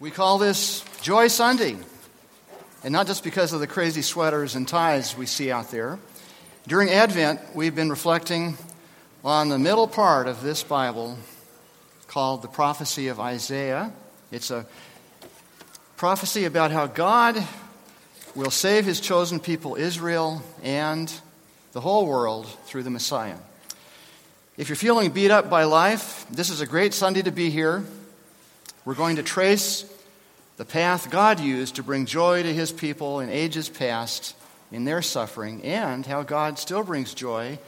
We call this Joy Sunday. And not just because of the crazy sweaters and ties we see out there. During Advent, we've been reflecting on the middle part of this Bible called the prophecy of Isaiah. It's a prophecy about how God will save his chosen people, Israel, and the whole world through the Messiah. If you're feeling beat up by life, this is a great Sunday to be here. We're going to trace the path God used to bring joy to his people in ages past in their suffering, and how God still brings joy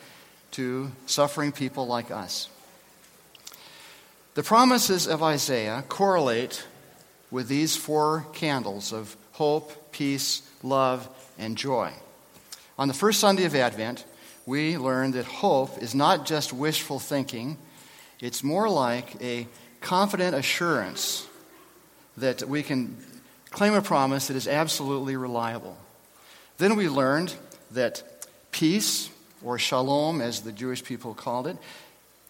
to suffering people like us. The promises of Isaiah correlate with these four candles of hope, peace, love, and joy. On the first Sunday of Advent, we learned that hope is not just wishful thinking, it's more like a confident assurance that we can claim a promise that is absolutely reliable. Then we learned that peace, or shalom as the Jewish people called it,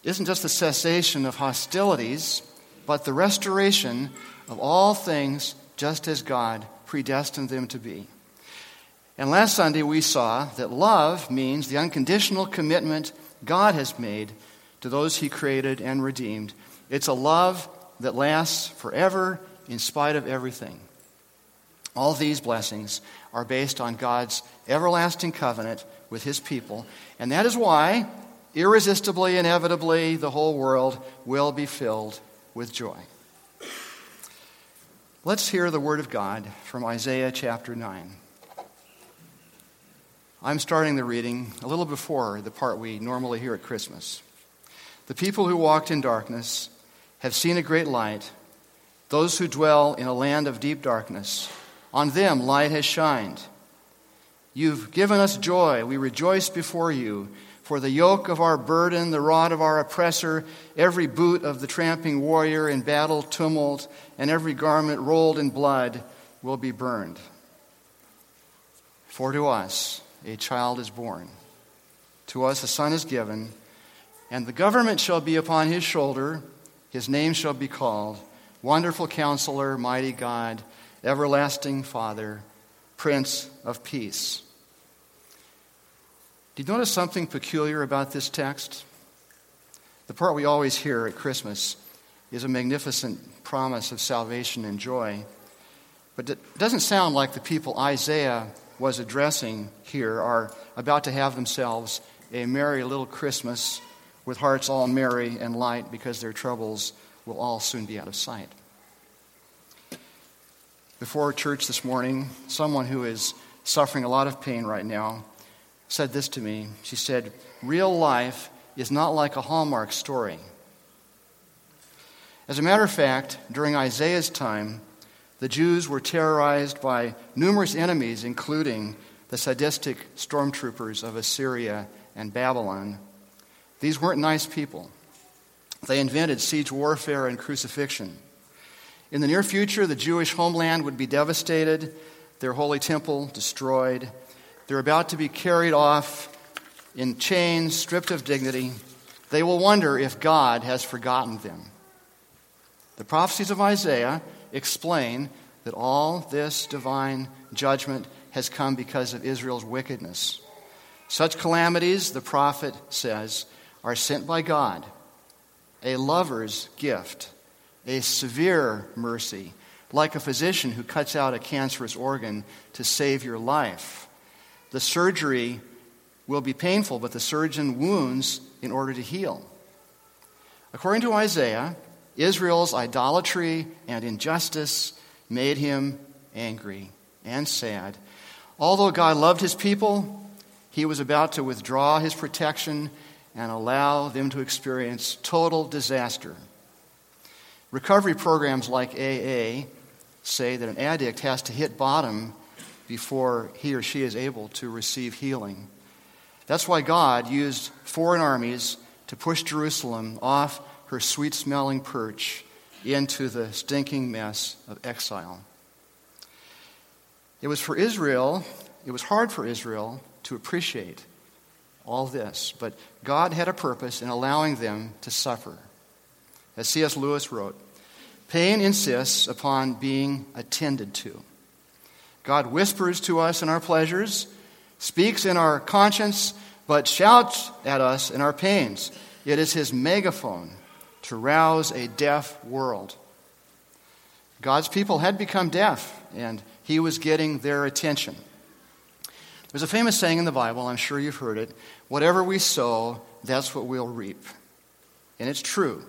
isn't just the cessation of hostilities, but the restoration of all things just as God predestined them to be. And last Sunday we saw that love means the unconditional commitment God has made to those he created and redeemed. It's a love that lasts forever in spite of everything. All these blessings are based on God's everlasting covenant with his people, and that is why, irresistibly, inevitably, the whole world will be filled with joy. Let's hear the word of God from Isaiah chapter 9. I'm starting the reading a little before the part we normally hear at Christmas. The people who walked in darkness have seen a great light. Those who dwell in a land of deep darkness, on them light has shined. You've given us joy. We rejoice before you. For the yoke of our burden, the rod of our oppressor, every boot of the tramping warrior in battle tumult, and every garment rolled in blood will be burned. For to us a child is born, to us a son is given, and the government shall be upon his shoulder. His name shall be called Wonderful Counselor, Mighty God, Everlasting Father, Prince of Peace. Do you notice something peculiar about this text? The part we always hear at Christmas is a magnificent promise of salvation and joy. But it doesn't sound like the people Isaiah was addressing here are about to have themselves a merry little Christmas with hearts all merry and light because their troubles will all soon be out of sight. Before church this morning, someone who is suffering a lot of pain right now said this to me. She said, Real life is not like a Hallmark story. As a matter of fact, during Isaiah's time, the Jews were terrorized by numerous enemies, including the sadistic stormtroopers of Assyria and Babylon. These weren't nice people. They invented siege warfare and crucifixion. In the near future, the Jewish homeland would be devastated, their holy temple destroyed. They're about to be carried off in chains, stripped of dignity. They will wonder if God has forgotten them. The prophecies of Isaiah explain that all this divine judgment has come because of Israel's wickedness. Such calamities, the prophet says, are sent by God, a lover's gift, a severe mercy, like a physician who cuts out a cancerous organ to save your life. The surgery will be painful, but the surgeon wounds in order to heal. According to Isaiah, Israel's idolatry and injustice made him angry and sad. Although God loved his people, he was about to withdraw his protection and allow them to experience total disaster. Recovery programs like AA say that an addict has to hit bottom before he or she is able to receive healing. That's why God used foreign armies to push Jerusalem off her sweet smelling perch into the stinking mess of exile. It was for Israel, it was hard for Israel to appreciate all this, but God had a purpose in allowing them to suffer. As C.S. Lewis wrote, Pain insists upon being attended to. God whispers to us in our pleasures, speaks in our conscience, but shouts at us in our pains. It is his megaphone to rouse a deaf world. God's people had become deaf, and he was getting their attention. There's a famous saying in the Bible, I'm sure you've heard it whatever we sow, that's what we'll reap. And it's true.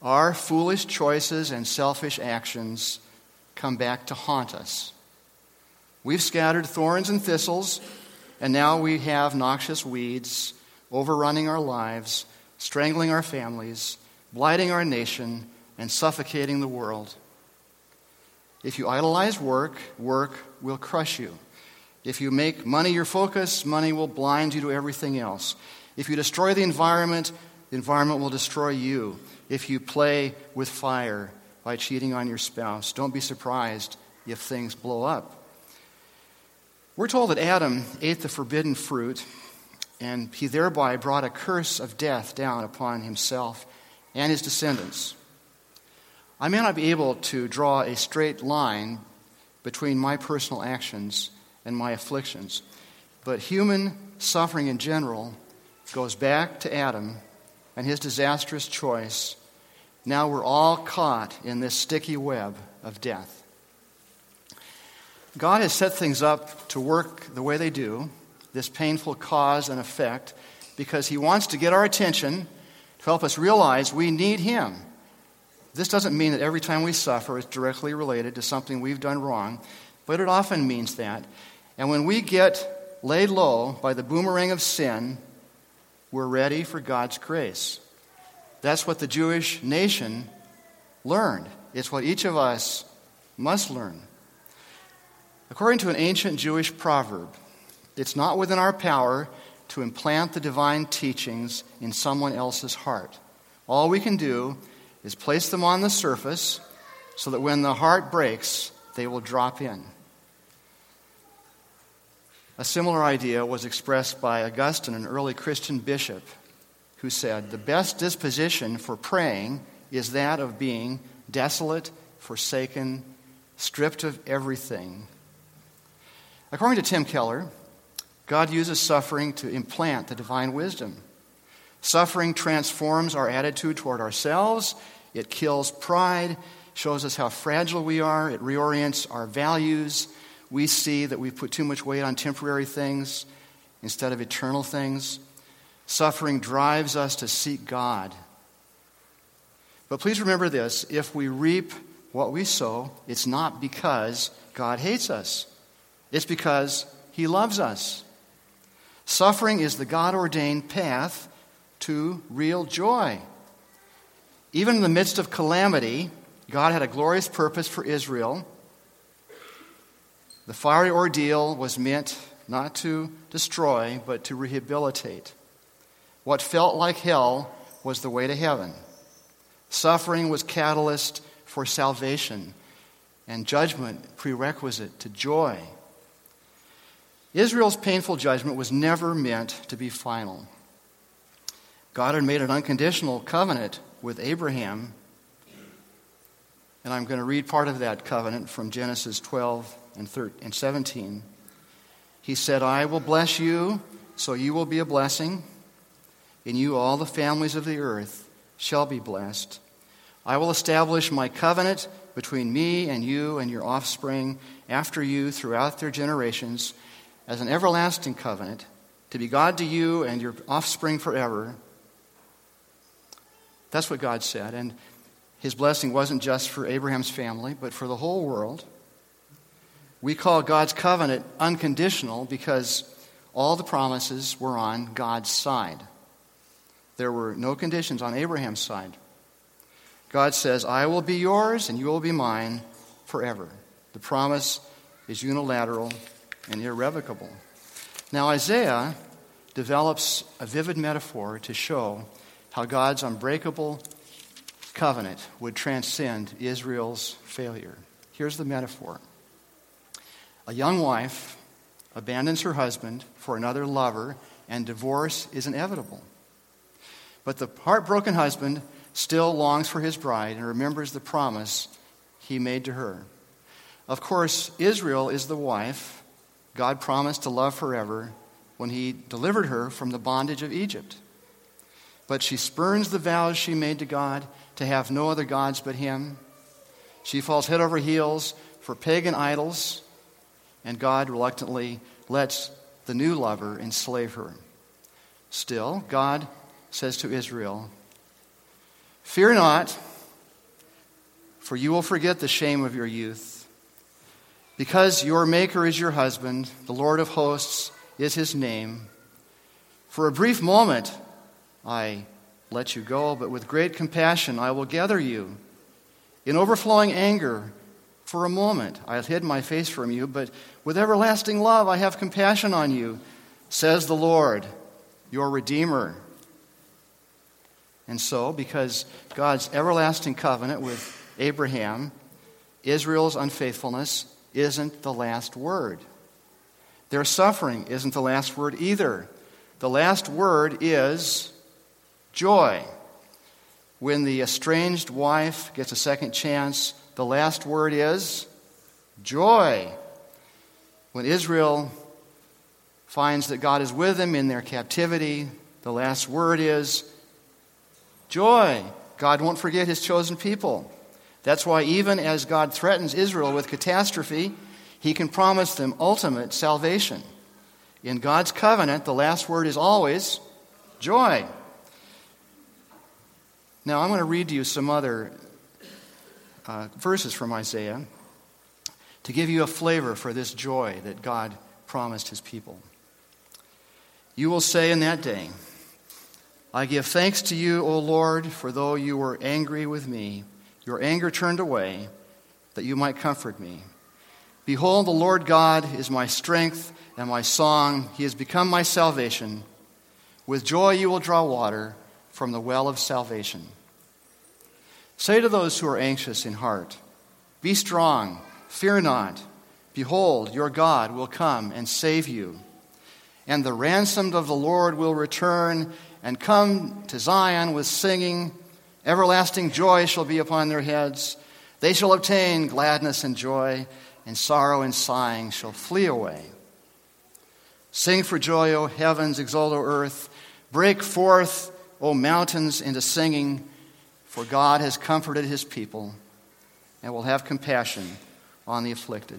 Our foolish choices and selfish actions come back to haunt us. We've scattered thorns and thistles, and now we have noxious weeds overrunning our lives, strangling our families, blighting our nation, and suffocating the world. If you idolize work, work will crush you. If you make money your focus, money will blind you to everything else. If you destroy the environment, the environment will destroy you. If you play with fire by cheating on your spouse, don't be surprised if things blow up. We're told that Adam ate the forbidden fruit, and he thereby brought a curse of death down upon himself and his descendants. I may not be able to draw a straight line between my personal actions and my afflictions. But human suffering in general goes back to Adam and his disastrous choice. Now we're all caught in this sticky web of death. God has set things up to work the way they do, this painful cause and effect, because He wants to get our attention to help us realize we need Him. This doesn't mean that every time we suffer it's directly related to something we've done wrong, but it often means that. And when we get laid low by the boomerang of sin, we're ready for God's grace. That's what the Jewish nation learned. It's what each of us must learn. According to an ancient Jewish proverb, it's not within our power to implant the divine teachings in someone else's heart. All we can do is place them on the surface so that when the heart breaks, they will drop in. A similar idea was expressed by Augustine, an early Christian bishop, who said, The best disposition for praying is that of being desolate, forsaken, stripped of everything. According to Tim Keller, God uses suffering to implant the divine wisdom. Suffering transforms our attitude toward ourselves, it kills pride, shows us how fragile we are, it reorients our values we see that we've put too much weight on temporary things instead of eternal things. Suffering drives us to seek God. But please remember this if we reap what we sow, it's not because God hates us, it's because He loves us. Suffering is the God ordained path to real joy. Even in the midst of calamity, God had a glorious purpose for Israel the fiery ordeal was meant not to destroy, but to rehabilitate. What felt like hell was the way to heaven. Suffering was catalyst for salvation, and judgment prerequisite to joy. Israel's painful judgment was never meant to be final. God had made an unconditional covenant with Abraham, and I'm going to read part of that covenant from Genesis 12 and, 13, and 17, he said, I will bless you, so you will be a blessing. In you, all the families of the earth shall be blessed. I will establish my covenant between me and you and your offspring after you throughout their generations as an everlasting covenant to be God to you and your offspring forever. That's what God said. And his blessing wasn't just for Abraham's family, but for the whole world. We call God's covenant unconditional because all the promises were on God's side. There were no conditions on Abraham's side. God says, I will be yours and you will be mine forever. The promise is unilateral and irrevocable. Now, Isaiah develops a vivid metaphor to show how God's unbreakable covenant would transcend Israel's failure. Here's the metaphor. A young wife abandons her husband for another lover, and divorce is inevitable. But the heartbroken husband still longs for his bride and remembers the promise he made to her. Of course, Israel is the wife God promised to love forever when he delivered her from the bondage of Egypt. But she spurns the vows she made to God to have no other gods but him. She falls head over heels for pagan idols, and God reluctantly lets the new lover enslave her. Still, God says to Israel, Fear not, for you will forget the shame of your youth. Because your Maker is your husband, the Lord of hosts is his name. For a brief moment I let you go, but with great compassion I will gather you. In overflowing anger, for a moment I hid my face from you, but with everlasting love I have compassion on you, says the Lord, your Redeemer. And so, because God's everlasting covenant with Abraham, Israel's unfaithfulness isn't the last word. Their suffering isn't the last word either. The last word is joy. When the estranged wife gets a second chance, the last word is joy. When Israel finds that God is with them in their captivity, the last word is joy. God won't forget his chosen people. That's why, even as God threatens Israel with catastrophe, he can promise them ultimate salvation. In God's covenant, the last word is always joy. Now, I'm going to read to you some other uh, verses from Isaiah to give you a flavor for this joy that God promised his people. You will say in that day, I give thanks to you, O Lord, for though you were angry with me, your anger turned away, that you might comfort me. Behold, the Lord God is my strength and my song. He has become my salvation. With joy you will draw water from the well of salvation. Say to those who are anxious in heart, Be strong, fear not. Behold, your God will come and save you. And the ransomed of the Lord will return and come to Zion with singing. Everlasting joy shall be upon their heads. They shall obtain gladness and joy, and sorrow and sighing shall flee away. Sing for joy, O heavens, exult, O earth. Break forth, O mountains, into singing, for God has comforted his people and will have compassion on the afflicted.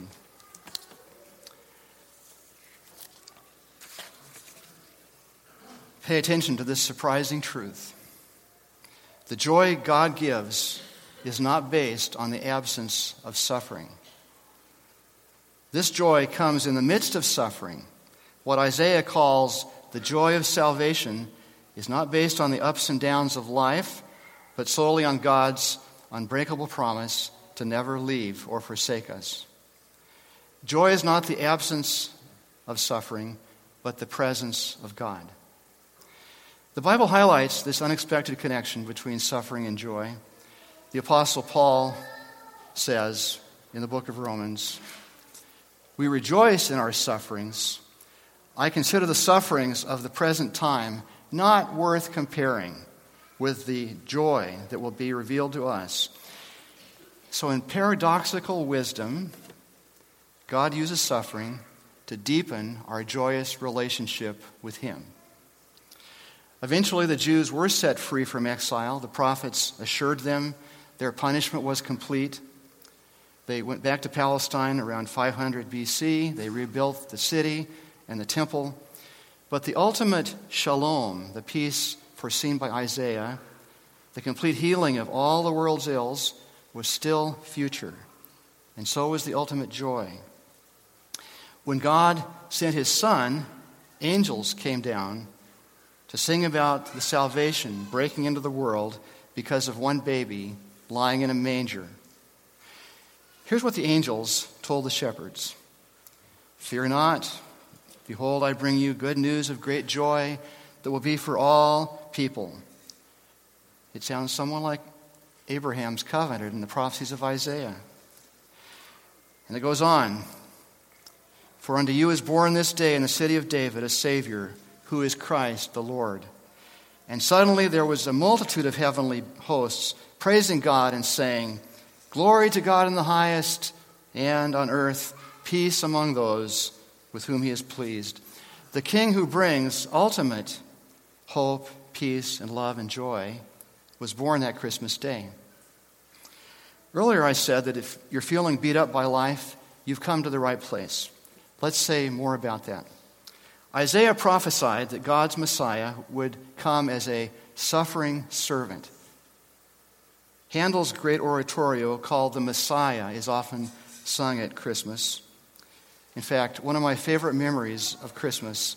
Pay attention to this surprising truth. The joy God gives is not based on the absence of suffering. This joy comes in the midst of suffering what Isaiah calls the joy of salvation is not based on the ups and downs of life, but solely on God's unbreakable promise to never leave or forsake us. Joy is not the absence of suffering, but the presence of God. The Bible highlights this unexpected connection between suffering and joy. The Apostle Paul says in the book of Romans, We rejoice in our sufferings I consider the sufferings of the present time not worth comparing with the joy that will be revealed to us. So, in paradoxical wisdom, God uses suffering to deepen our joyous relationship with Him. Eventually, the Jews were set free from exile. The prophets assured them their punishment was complete. They went back to Palestine around 500 BC. They rebuilt the city and the temple. But the ultimate shalom, the peace foreseen by Isaiah, the complete healing of all the world's ills, was still future. And so was the ultimate joy. When God sent his Son, angels came down to sing about the salvation breaking into the world because of one baby lying in a manger. Here's what the angels told the shepherds Fear not, Behold, I bring you good news of great joy that will be for all people. It sounds somewhat like Abraham's covenant and the prophecies of Isaiah. And it goes on For unto you is born this day in the city of David a Savior, who is Christ the Lord. And suddenly there was a multitude of heavenly hosts praising God and saying, Glory to God in the highest, and on earth peace among those with whom he is pleased. The King who brings ultimate hope, peace, and love and joy was born that Christmas day. Earlier, I said that if you're feeling beat up by life, you've come to the right place. Let's say more about that. Isaiah prophesied that God's Messiah would come as a suffering servant. Handel's great oratorio called The Messiah is often sung at Christmas. In fact, one of my favorite memories of Christmas,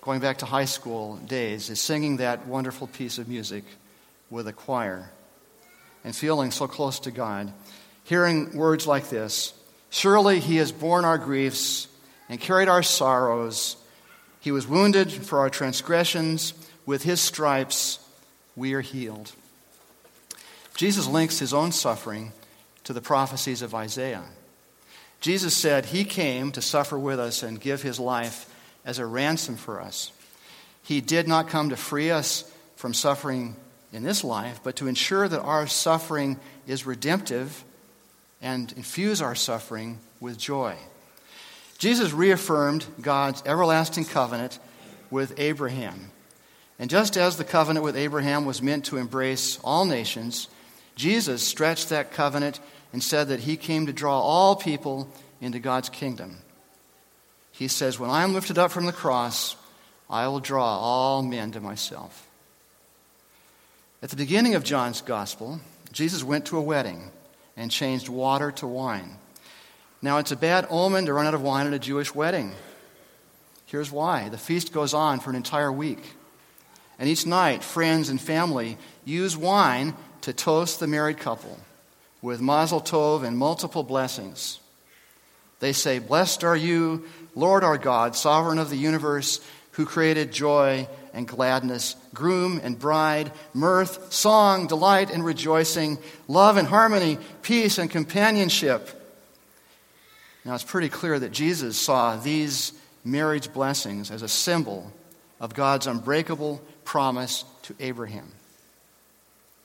going back to high school days, is singing that wonderful piece of music with a choir and feeling so close to God, hearing words like this Surely He has borne our griefs and carried our sorrows. He was wounded for our transgressions. With his stripes, we are healed. Jesus links his own suffering to the prophecies of Isaiah. Jesus said he came to suffer with us and give his life as a ransom for us. He did not come to free us from suffering in this life, but to ensure that our suffering is redemptive and infuse our suffering with joy. Jesus reaffirmed God's everlasting covenant with Abraham. And just as the covenant with Abraham was meant to embrace all nations, Jesus stretched that covenant and said that he came to draw all people into God's kingdom. He says, When I am lifted up from the cross, I will draw all men to myself. At the beginning of John's gospel, Jesus went to a wedding and changed water to wine. Now, it's a bad omen to run out of wine at a Jewish wedding. Here's why the feast goes on for an entire week. And each night, friends and family use wine to toast the married couple with mazel tov and multiple blessings. They say, Blessed are you, Lord our God, sovereign of the universe, who created joy and gladness, groom and bride, mirth, song, delight and rejoicing, love and harmony, peace and companionship. Now, it's pretty clear that Jesus saw these marriage blessings as a symbol of God's unbreakable promise to Abraham,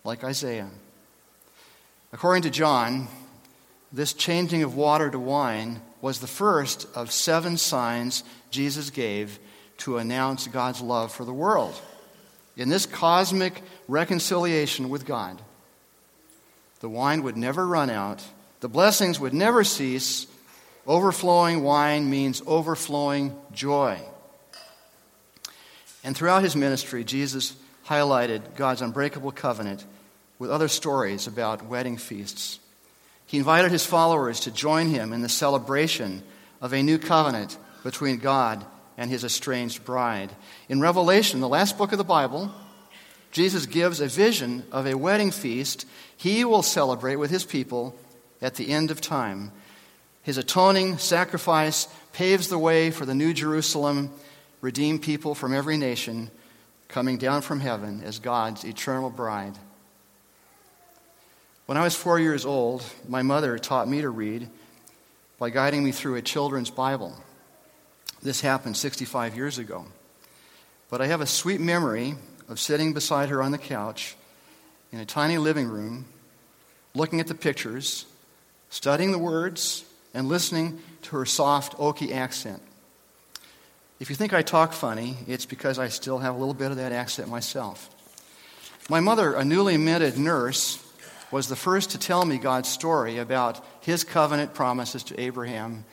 like Isaiah. According to John, this changing of water to wine was the first of seven signs Jesus gave to announce God's love for the world. In this cosmic reconciliation with God, the wine would never run out, the blessings would never cease, Overflowing wine means overflowing joy. And throughout his ministry, Jesus highlighted God's unbreakable covenant with other stories about wedding feasts. He invited his followers to join him in the celebration of a new covenant between God and his estranged bride. In Revelation, the last book of the Bible, Jesus gives a vision of a wedding feast he will celebrate with his people at the end of time. His atoning sacrifice paves the way for the New Jerusalem, redeemed people from every nation coming down from heaven as God's eternal bride. When I was four years old, my mother taught me to read by guiding me through a children's Bible. This happened 65 years ago. But I have a sweet memory of sitting beside her on the couch in a tiny living room, looking at the pictures, studying the words, and listening to her soft, Okie accent. If you think I talk funny, it's because I still have a little bit of that accent myself. My mother, a newly minted nurse, was the first to tell me God's story about his covenant promises to Abraham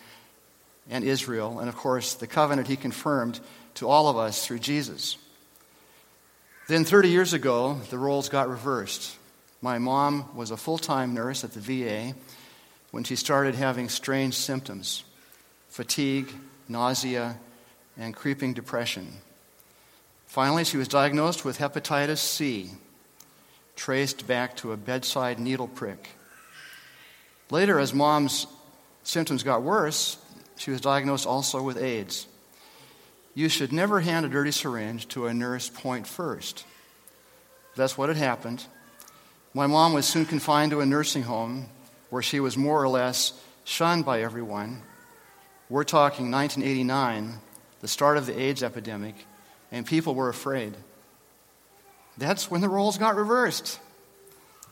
and Israel, and of course, the covenant he confirmed to all of us through Jesus. Then, 30 years ago, the roles got reversed. My mom was a full time nurse at the VA, when she started having strange symptoms fatigue, nausea, and creeping depression. Finally, she was diagnosed with hepatitis C, traced back to a bedside needle prick. Later, as mom's symptoms got worse, she was diagnosed also with AIDS. You should never hand a dirty syringe to a nurse point first. That's what had happened. My mom was soon confined to a nursing home where she was more or less shunned by everyone. We're talking 1989, the start of the AIDS epidemic, and people were afraid. That's when the roles got reversed.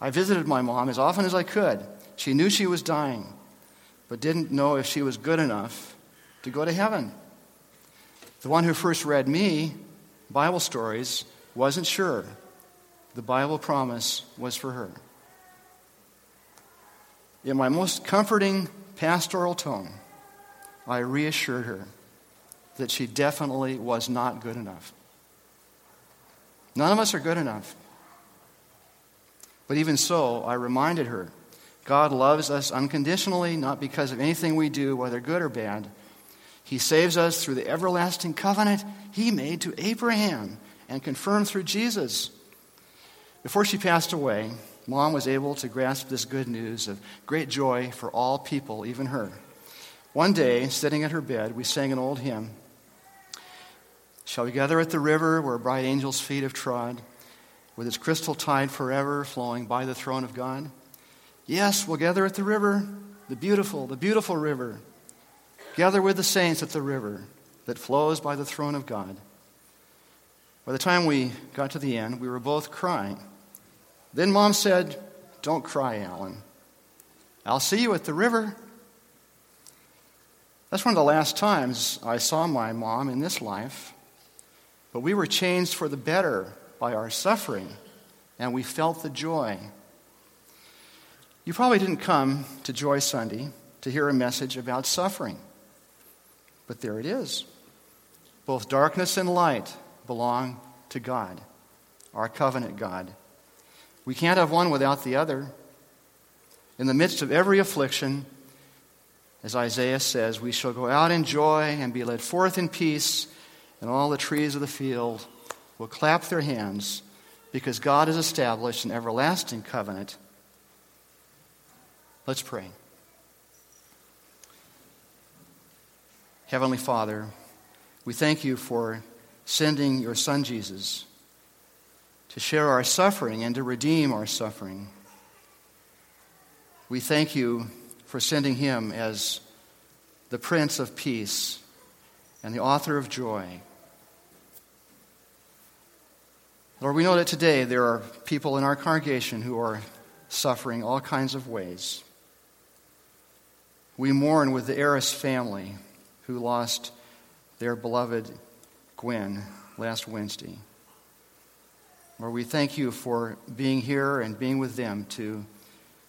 I visited my mom as often as I could. She knew she was dying, but didn't know if she was good enough to go to heaven. The one who first read me Bible stories wasn't sure the Bible promise was for her. In my most comforting pastoral tone, I reassured her that she definitely was not good enough. None of us are good enough. But even so, I reminded her God loves us unconditionally, not because of anything we do, whether good or bad. He saves us through the everlasting covenant He made to Abraham and confirmed through Jesus. Before she passed away, Mom was able to grasp this good news of great joy for all people, even her. One day, sitting at her bed, we sang an old hymn Shall we gather at the river where bright angels' feet have trod, with its crystal tide forever flowing by the throne of God? Yes, we'll gather at the river, the beautiful, the beautiful river. Gather with the saints at the river that flows by the throne of God. By the time we got to the end, we were both crying. Then mom said, Don't cry, Alan. I'll see you at the river. That's one of the last times I saw my mom in this life. But we were changed for the better by our suffering, and we felt the joy. You probably didn't come to Joy Sunday to hear a message about suffering, but there it is. Both darkness and light belong to God, our covenant God. We can't have one without the other. In the midst of every affliction, as Isaiah says, we shall go out in joy and be led forth in peace and all the trees of the field will clap their hands because God has established an everlasting covenant. Let's pray. Heavenly Father, we thank you for sending your Son Jesus to share our suffering and to redeem our suffering. We thank you for sending him as the Prince of Peace and the author of joy. Lord, we know that today there are people in our congregation who are suffering all kinds of ways. We mourn with the Eris family who lost their beloved Gwen last Wednesday. Lord, we thank you for being here and being with them to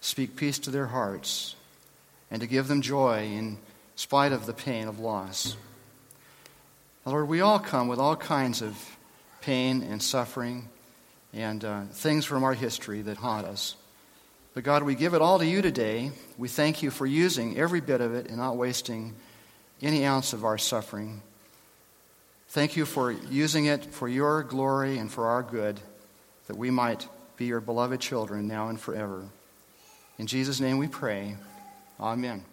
speak peace to their hearts and to give them joy in spite of the pain of loss. Lord, we all come with all kinds of pain and suffering and uh, things from our history that haunt us. But God, we give it all to you today. We thank you for using every bit of it and not wasting any ounce of our suffering. Thank you for using it for your glory and for our good, that we might be your beloved children now and forever. In Jesus' name we pray. Amen.